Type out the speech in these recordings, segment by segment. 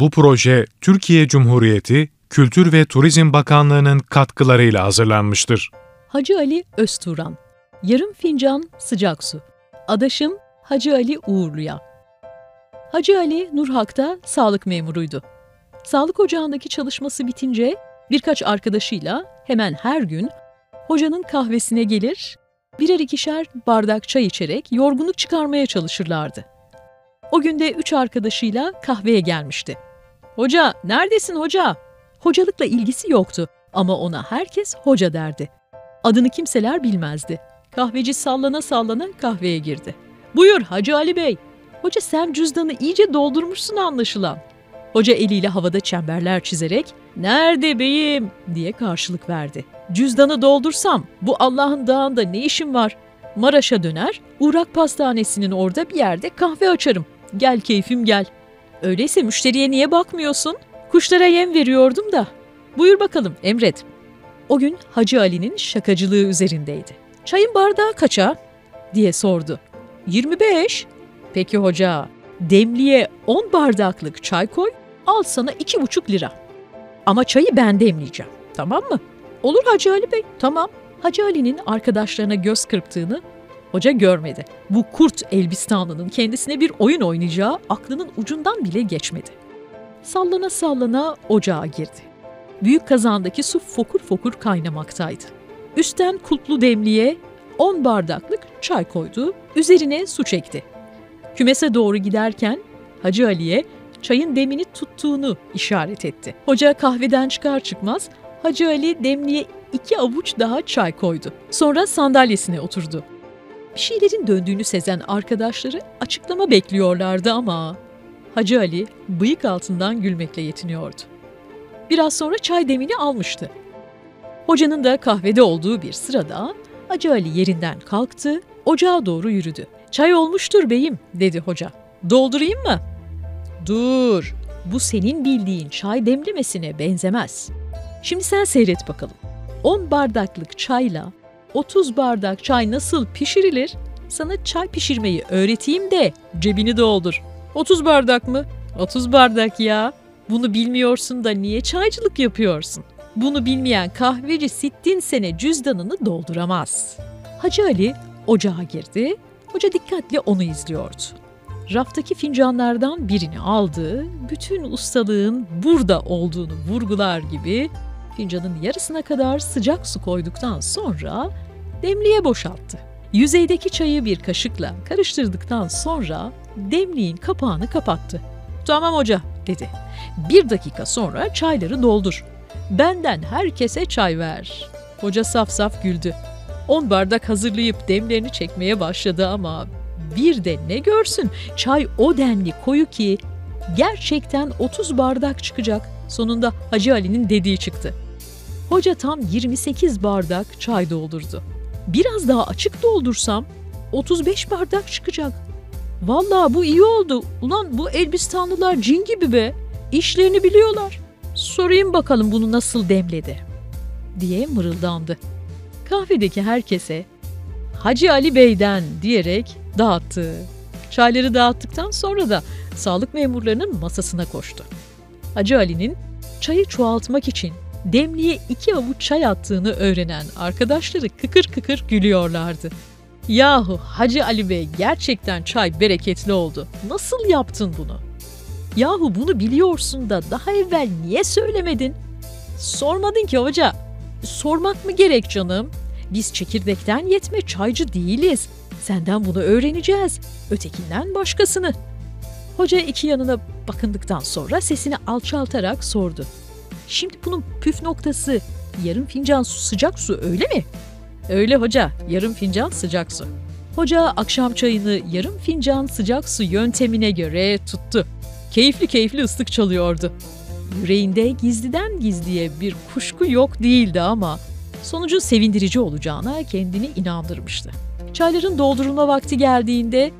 Bu proje Türkiye Cumhuriyeti Kültür ve Turizm Bakanlığı'nın katkılarıyla hazırlanmıştır. Hacı Ali Özturan Yarım fincan sıcak su. Adaşım Hacı Ali Uğurlu'ya. Hacı Ali Nurhak'ta sağlık memuruydu. Sağlık ocağındaki çalışması bitince birkaç arkadaşıyla hemen her gün hocanın kahvesine gelir, birer ikişer bardak çay içerek yorgunluk çıkarmaya çalışırlardı. O günde üç arkadaşıyla kahveye gelmişti. Hoca, neredesin hoca? Hocalıkla ilgisi yoktu ama ona herkes hoca derdi. Adını kimseler bilmezdi. Kahveci sallana sallana kahveye girdi. Buyur Hacı Ali Bey. Hoca sen cüzdanı iyice doldurmuşsun anlaşılan. Hoca eliyle havada çemberler çizerek ''Nerede beyim?'' diye karşılık verdi. ''Cüzdanı doldursam bu Allah'ın dağında ne işim var? Maraş'a döner, Uğrak Pastanesi'nin orada bir yerde kahve açarım. Gel keyfim gel. Öyleyse müşteriye niye bakmıyorsun? Kuşlara yem veriyordum da. Buyur bakalım emret.'' O gün Hacı Ali'nin şakacılığı üzerindeydi. ''Çayın bardağı kaça?'' diye sordu. ''25.'' Peki hoca, demliğe 10 bardaklık çay koy, al sana iki buçuk lira. Ama çayı ben demleyeceğim, tamam mı? Olur Hacı Ali Bey, tamam. Hacı Ali'nin arkadaşlarına göz kırptığını hoca görmedi. Bu kurt Elbistanlı'nın kendisine bir oyun oynayacağı aklının ucundan bile geçmedi. Sallana sallana ocağa girdi. Büyük kazandaki su fokur fokur kaynamaktaydı. Üstten kulplu demliğe 10 bardaklık çay koydu, üzerine su çekti. Kümese doğru giderken Hacı Ali'ye çayın demini tuttuğunu işaret etti. Hoca kahveden çıkar çıkmaz Hacı Ali demliğe iki avuç daha çay koydu. Sonra sandalyesine oturdu. Bir şeylerin döndüğünü sezen arkadaşları açıklama bekliyorlardı ama Hacı Ali bıyık altından gülmekle yetiniyordu. Biraz sonra çay demini almıştı. Hocanın da kahvede olduğu bir sırada Hacı Ali yerinden kalktı, ocağa doğru yürüdü. Çay olmuştur beyim, dedi hoca. Doldurayım mı? Dur, bu senin bildiğin çay demlemesine benzemez. Şimdi sen seyret bakalım. 10 bardaklık çayla 30 bardak çay nasıl pişirilir? Sana çay pişirmeyi öğreteyim de cebini doldur. 30 bardak mı? 30 bardak ya. Bunu bilmiyorsun da niye çaycılık yapıyorsun? Bunu bilmeyen kahveci sittin sene cüzdanını dolduramaz. Hacı Ali ocağa girdi. Hoca dikkatle onu izliyordu. Raftaki fincanlardan birini aldı, bütün ustalığın burada olduğunu vurgular gibi fincanın yarısına kadar sıcak su koyduktan sonra demliğe boşalttı. Yüzeydeki çayı bir kaşıkla karıştırdıktan sonra demliğin kapağını kapattı. Tamam hoca dedi. Bir dakika sonra çayları doldur. Benden herkese çay ver. Hoca saf saf güldü. On bardak hazırlayıp demlerini çekmeye başladı ama bir de ne görsün çay o denli koyu ki gerçekten 30 bardak çıkacak. Sonunda Hacı Ali'nin dediği çıktı. Hoca tam 28 bardak çay doldurdu. Biraz daha açık doldursam 35 bardak çıkacak. Vallahi bu iyi oldu. Ulan bu Elbistanlılar cin gibi be. İşlerini biliyorlar. Sorayım bakalım bunu nasıl demledi diye mırıldandı. Kahvedeki herkese Hacı Ali Bey'den diyerek dağıttı. Çayları dağıttıktan sonra da sağlık memurlarının masasına koştu. Hacı Ali'nin çayı çoğaltmak için demliğe iki avuç çay attığını öğrenen arkadaşları kıkır kıkır gülüyorlardı. Yahu Hacı Ali Bey gerçekten çay bereketli oldu. Nasıl yaptın bunu? Yahu bunu biliyorsun da daha evvel niye söylemedin? Sormadın ki hoca. Sormak mı gerek canım? Biz çekirdekten yetme çaycı değiliz. Senden bunu öğreneceğiz. Ötekinden başkasını. Hoca iki yanına bakındıktan sonra sesini alçaltarak sordu. Şimdi bunun püf noktası yarım fincan su sıcak su öyle mi? Öyle hoca, yarım fincan sıcak su. Hoca akşam çayını yarım fincan sıcak su yöntemine göre tuttu. Keyifli keyifli ıslık çalıyordu. Yüreğinde gizliden gizliye bir kuşku yok değildi ama sonucu sevindirici olacağına kendini inandırmıştı. Çayların doldurulma vakti geldiğinde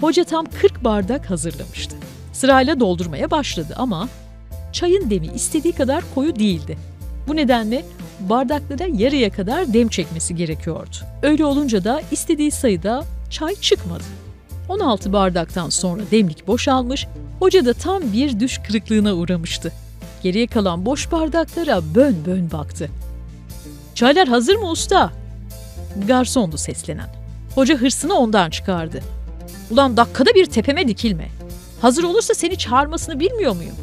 hoca tam 40 bardak hazırlamıştı. Sırayla doldurmaya başladı ama çayın demi istediği kadar koyu değildi. Bu nedenle bardaklara yarıya kadar dem çekmesi gerekiyordu. Öyle olunca da istediği sayıda çay çıkmadı. 16 bardaktan sonra demlik boşalmış, hoca da tam bir düş kırıklığına uğramıştı. Geriye kalan boş bardaklara bön bön baktı. Çaylar hazır mı usta? Garsondu seslenen. Hoca hırsını ondan çıkardı. Ulan dakikada bir tepeme dikilme. Hazır olursa seni çağırmasını bilmiyor muyum?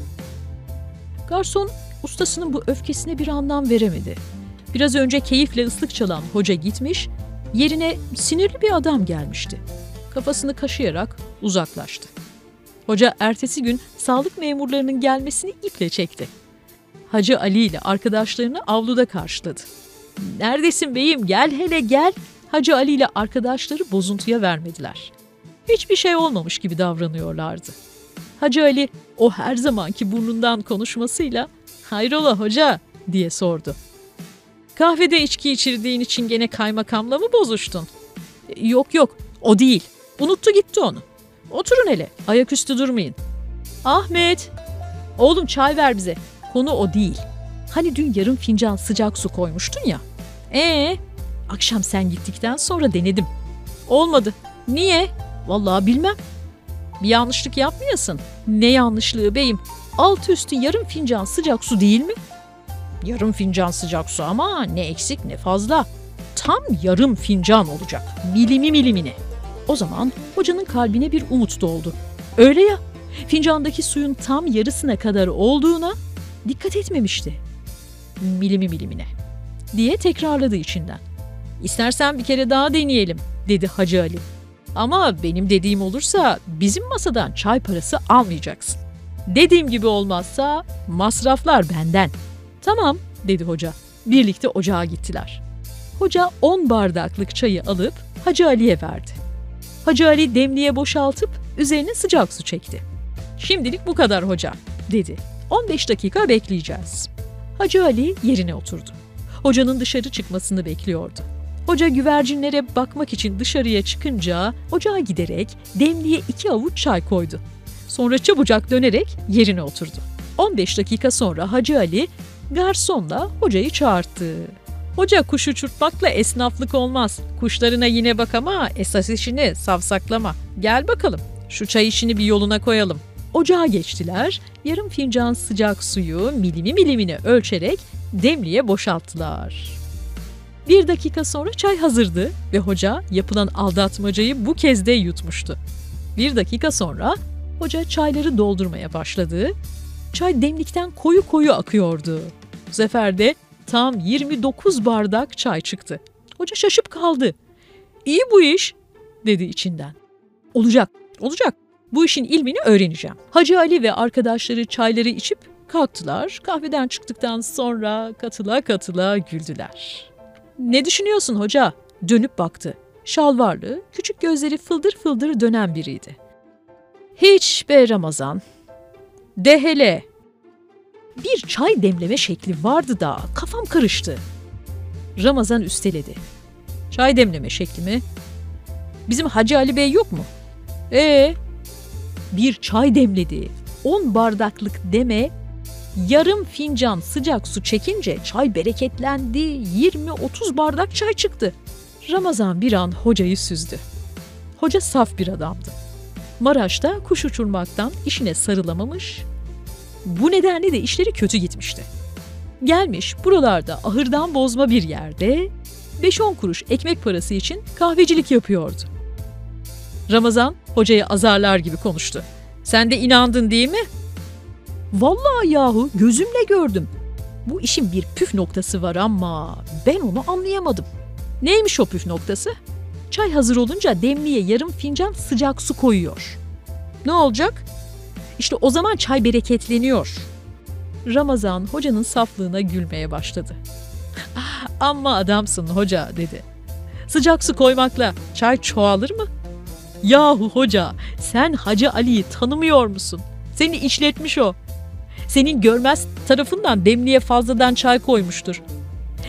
Garson ustasının bu öfkesine bir anlam veremedi. Biraz önce keyifle ıslık çalan hoca gitmiş, yerine sinirli bir adam gelmişti. Kafasını kaşıyarak uzaklaştı. Hoca ertesi gün sağlık memurlarının gelmesini iple çekti. Hacı Ali ile arkadaşlarını avluda karşıladı. Neredesin beyim gel hele gel. Hacı Ali ile arkadaşları bozuntuya vermediler. Hiçbir şey olmamış gibi davranıyorlardı. Hacı Ali o her zamanki burnundan konuşmasıyla hayrola hoca diye sordu. Kahvede içki içirdiğin için gene kaymakamla mı bozuştun? Yok yok o değil. Unuttu gitti onu. Oturun hele ayaküstü durmayın. Ahmet oğlum çay ver bize. Konu o değil. Hani dün yarım fincan sıcak su koymuştun ya. Ee, akşam sen gittikten sonra denedim. Olmadı. Niye? Vallahi bilmem. Bir yanlışlık yapmayasın. Ne yanlışlığı beyim? Alt üstü yarım fincan sıcak su değil mi? Yarım fincan sıcak su ama ne eksik ne fazla. Tam yarım fincan olacak. Milimi milimine. O zaman hocanın kalbine bir umut doldu. Öyle ya, fincandaki suyun tam yarısına kadar olduğuna dikkat etmemişti. Milimi milimine diye tekrarladı içinden. İstersen bir kere daha deneyelim dedi Hacı Ali. Ama benim dediğim olursa bizim masadan çay parası almayacaksın. Dediğim gibi olmazsa masraflar benden. Tamam dedi hoca. Birlikte ocağa gittiler. Hoca 10 bardaklık çayı alıp Hacı Ali'ye verdi. Hacı Ali demliğe boşaltıp üzerine sıcak su çekti. Şimdilik bu kadar hoca dedi. 15 dakika bekleyeceğiz. Hacı Ali yerine oturdu. Hocanın dışarı çıkmasını bekliyordu. Hoca güvercinlere bakmak için dışarıya çıkınca ocağa giderek demliğe iki avuç çay koydu. Sonra çabucak dönerek yerine oturdu. 15 dakika sonra Hacı Ali garsonla hocayı çağırdı. Hoca kuş uçurtmakla esnaflık olmaz. Kuşlarına yine bak ama esas işini savsaklama. Gel bakalım şu çay işini bir yoluna koyalım. Ocağa geçtiler, yarım fincan sıcak suyu milimi milimine ölçerek demliğe boşalttılar. Bir dakika sonra çay hazırdı ve hoca yapılan aldatmacayı bu kez de yutmuştu. Bir dakika sonra hoca çayları doldurmaya başladı. Çay demlikten koyu koyu akıyordu. Bu sefer de tam 29 bardak çay çıktı. Hoca şaşıp kaldı. İyi bu iş dedi içinden. Olacak, olacak. Bu işin ilmini öğreneceğim. Hacı Ali ve arkadaşları çayları içip kalktılar. Kahveden çıktıktan sonra katıla katıla güldüler. Ne düşünüyorsun hoca? Dönüp baktı. Şalvarlı, küçük gözleri fıldır fıldır dönen biriydi. Hiç be Ramazan. De hele. Bir çay demleme şekli vardı da kafam karıştı. Ramazan üsteledi. Çay demleme şekli mi? Bizim Hacı Ali Bey yok mu? Ee, bir çay demledi. 10 bardaklık deme yarım fincan sıcak su çekince çay bereketlendi. 20-30 bardak çay çıktı. Ramazan bir an hocayı süzdü. Hoca saf bir adamdı. Maraş'ta kuş uçurmaktan işine sarılamamış. Bu nedenle de işleri kötü gitmişti. Gelmiş buralarda ahırdan bozma bir yerde 5-10 kuruş ekmek parası için kahvecilik yapıyordu. Ramazan hocayı azarlar gibi konuştu. Sen de inandın değil mi? Vallahi yahu gözümle gördüm. Bu işin bir püf noktası var ama ben onu anlayamadım. Neymiş o püf noktası? Çay hazır olunca demliğe yarım fincan sıcak su koyuyor. Ne olacak? İşte o zaman çay bereketleniyor. Ramazan hocanın saflığına gülmeye başladı. Amma adamsın hoca dedi. Sıcak su koymakla çay çoğalır mı? Yahu hoca sen Hacı Ali'yi tanımıyor musun? Seni işletmiş o. Senin görmez tarafından demliğe fazladan çay koymuştur.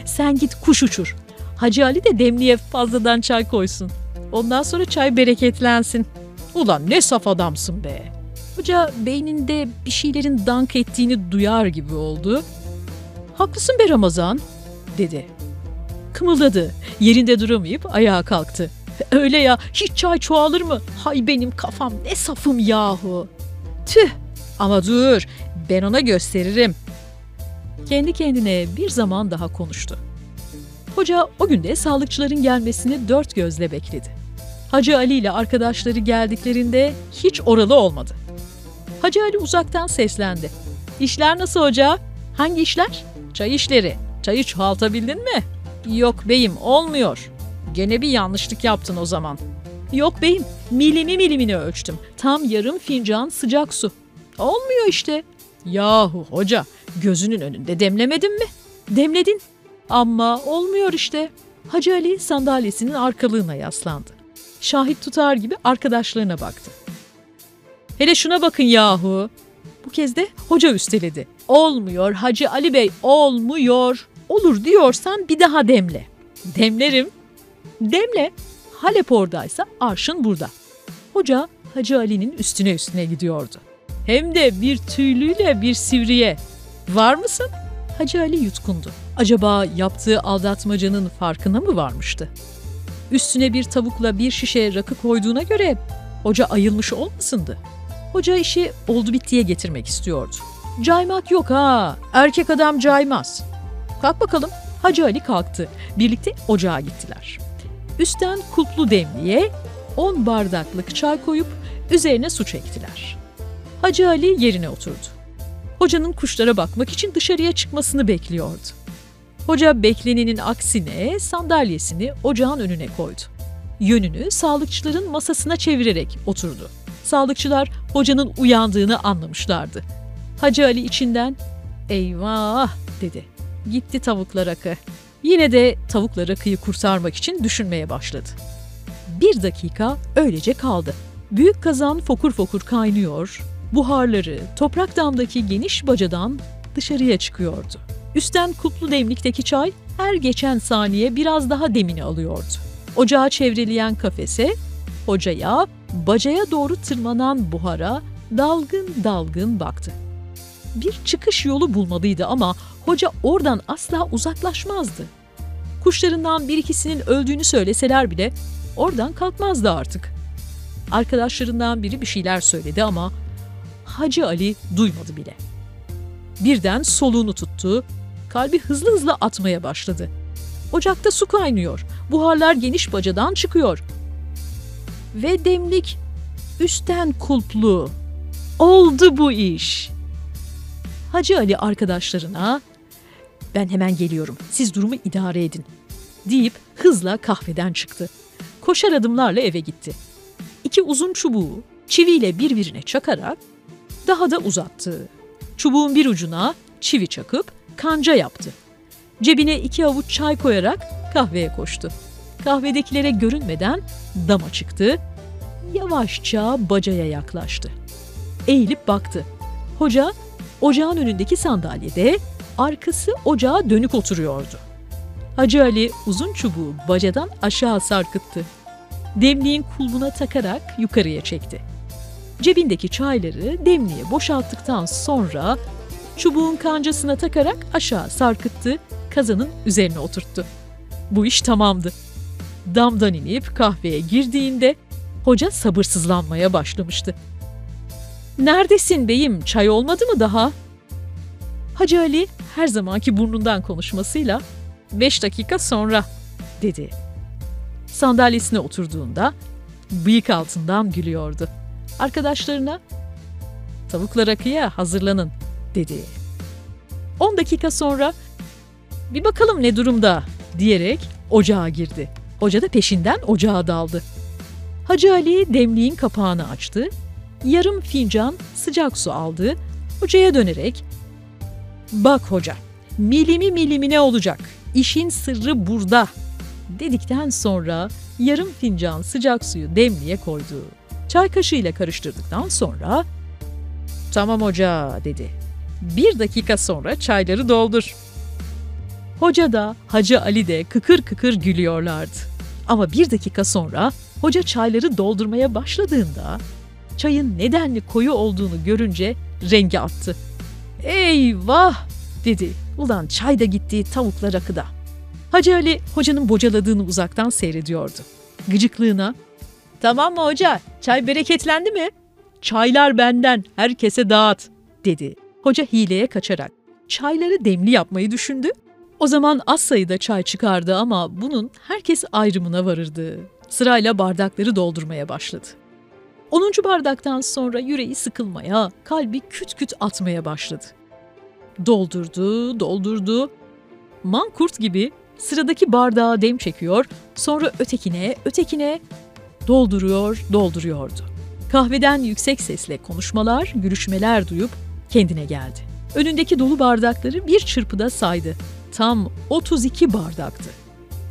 Sen git kuş uçur. Hacı Ali de demliğe fazladan çay koysun. Ondan sonra çay bereketlensin. Ulan ne saf adamsın be. Hoca beyninde bir şeylerin dank ettiğini duyar gibi oldu. Haklısın be Ramazan dedi. Kımıldadı. Yerinde duramayıp ayağa kalktı. Öyle ya hiç çay çoğalır mı? Hay benim kafam ne safım yahu. Tüh ama dur ben ona gösteririm. Kendi kendine bir zaman daha konuştu. Hoca o günde sağlıkçıların gelmesini dört gözle bekledi. Hacı Ali ile arkadaşları geldiklerinde hiç oralı olmadı. Hacı Ali uzaktan seslendi. İşler nasıl hoca? Hangi işler? Çay işleri. Çayı çoğaltabildin mi? Yok beyim olmuyor. Gene bir yanlışlık yaptın o zaman. Yok beyim milimi milimini ölçtüm. Tam yarım fincan sıcak su. Olmuyor işte. Yahu hoca gözünün önünde demlemedin mi? Demledin. Ama olmuyor işte. Hacı Ali sandalyesinin arkalığına yaslandı. Şahit tutar gibi arkadaşlarına baktı. Hele şuna bakın yahu. Bu kez de hoca üsteledi. Olmuyor Hacı Ali Bey, olmuyor. Olur diyorsan bir daha demle. Demlerim. Demle. Halep oradaysa arşın burada. Hoca Hacı Ali'nin üstüne üstüne gidiyordu. Hem de bir tüylüyle bir sivriye. Var mısın? Hacı Ali yutkundu. Acaba yaptığı aldatmacanın farkına mı varmıştı? Üstüne bir tavukla bir şişe rakı koyduğuna göre hoca ayılmış olmasındı? Hoca işi oldu bittiye getirmek istiyordu. Caymak yok ha, erkek adam caymaz. Kalk bakalım. Hacı Ali kalktı. Birlikte ocağa gittiler. Üstten kulplu demliğe 10 bardaklık çay koyup üzerine su çektiler. Hacı Ali yerine oturdu. Hocanın kuşlara bakmak için dışarıya çıkmasını bekliyordu. Hoca beklenenin aksine sandalyesini ocağın önüne koydu. Yönünü sağlıkçıların masasına çevirerek oturdu. Sağlıkçılar hocanın uyandığını anlamışlardı. Hacı Ali içinden eyvah dedi. Gitti tavuklar akı. Yine de tavuklar akıyı kurtarmak için düşünmeye başladı. Bir dakika öylece kaldı. Büyük kazan fokur fokur kaynıyor, buharları toprak damdaki geniş bacadan dışarıya çıkıyordu. Üstten kutlu demlikteki çay her geçen saniye biraz daha demini alıyordu. Ocağı çevreleyen kafese, hocaya, bacaya doğru tırmanan buhara dalgın dalgın baktı. Bir çıkış yolu bulmalıydı ama hoca oradan asla uzaklaşmazdı. Kuşlarından bir ikisinin öldüğünü söyleseler bile oradan kalkmazdı artık. Arkadaşlarından biri bir şeyler söyledi ama Hacı Ali duymadı bile. Birden soluğunu tuttu, kalbi hızlı hızlı atmaya başladı. Ocakta su kaynıyor, buharlar geniş bacadan çıkıyor. Ve demlik üstten kulplu. Oldu bu iş. Hacı Ali arkadaşlarına ben hemen geliyorum siz durumu idare edin deyip hızla kahveden çıktı. Koşar adımlarla eve gitti. İki uzun çubuğu çiviyle birbirine çakarak daha da uzattı. Çubuğun bir ucuna çivi çakıp kanca yaptı. Cebine iki avuç çay koyarak kahveye koştu. Kahvedekilere görünmeden dama çıktı. Yavaşça bacaya yaklaştı. Eğilip baktı. Hoca ocağın önündeki sandalyede arkası ocağa dönük oturuyordu. Hacı Ali uzun çubuğu bacadan aşağı sarkıttı. Demliğin kulbuna takarak yukarıya çekti. Cebindeki çayları demliğe boşalttıktan sonra çubuğun kancasına takarak aşağı sarkıttı, kazanın üzerine oturttu. Bu iş tamamdı. Damdan inip kahveye girdiğinde hoca sabırsızlanmaya başlamıştı. Neredesin beyim, çay olmadı mı daha? Hacı Ali her zamanki burnundan konuşmasıyla beş dakika sonra dedi. Sandalyesine oturduğunda bıyık altından gülüyordu. Arkadaşlarına tavuklar akıya hazırlanın dedi. 10 dakika sonra bir bakalım ne durumda diyerek ocağa girdi. Hoca da peşinden ocağa daldı. Hacı Ali demliğin kapağını açtı. Yarım fincan sıcak su aldı. Hocaya dönerek Bak hoca, milimi milimine olacak. İşin sırrı burada. Dedikten sonra yarım fincan sıcak suyu demliğe koydu. Çay kaşığıyla karıştırdıktan sonra Tamam hoca dedi. Bir dakika sonra çayları doldur. Hoca da Hacı Ali de kıkır kıkır gülüyorlardı. Ama bir dakika sonra hoca çayları doldurmaya başladığında çayın nedenli koyu olduğunu görünce rengi attı. Eyvah dedi. Ulan çay da gitti tavuklar akıda. Hacı Ali hocanın bocaladığını uzaktan seyrediyordu. gıcıklığına ''Tamam mı hoca? Çay bereketlendi mi? Çaylar benden, herkese dağıt.'' dedi. Hoca hileye kaçarak çayları demli yapmayı düşündü. O zaman az sayıda çay çıkardı ama bunun herkes ayrımına varırdı. Sırayla bardakları doldurmaya başladı. 10. bardaktan sonra yüreği sıkılmaya, kalbi küt küt atmaya başladı. Doldurdu, doldurdu. Mankurt gibi sıradaki bardağa dem çekiyor, sonra ötekine, ötekine dolduruyor, dolduruyordu. Kahveden yüksek sesle konuşmalar, gülüşmeler duyup kendine geldi. Önündeki dolu bardakları bir çırpıda saydı. Tam 32 bardaktı.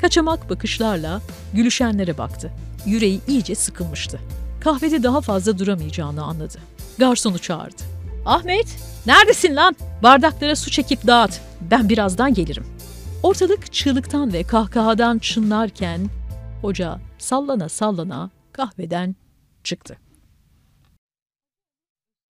Kaçamak bakışlarla gülüşenlere baktı. Yüreği iyice sıkılmıştı. Kahvede daha fazla duramayacağını anladı. Garsonu çağırdı. Ahmet, neredesin lan? Bardaklara su çekip dağıt. Ben birazdan gelirim. Ortalık çığlıktan ve kahkahadan çınlarken hoca sallana sallana kahveden çıktı.